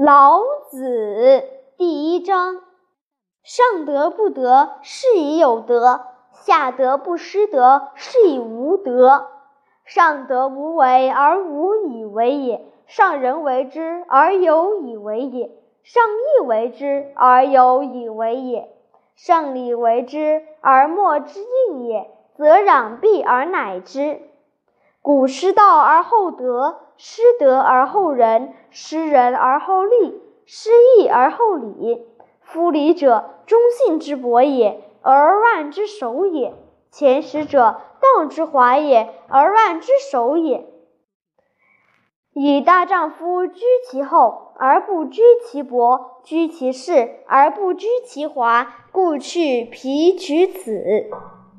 老子第一章：上德不德，是以有德；下德不失德，是以无德。上德无为而无以为也，上人为之而有以为也，上义为之而有以为也，上礼为之而莫之应也，则攘臂而乃之。古失道而后德，失德而后仁，失仁而后利，失义而后礼。夫礼者，忠信之薄也，而乱之首也；前识者，道之华也，而乱之首也。以大丈夫居其厚而不居其薄，居其势而不居其华，故去皮取此。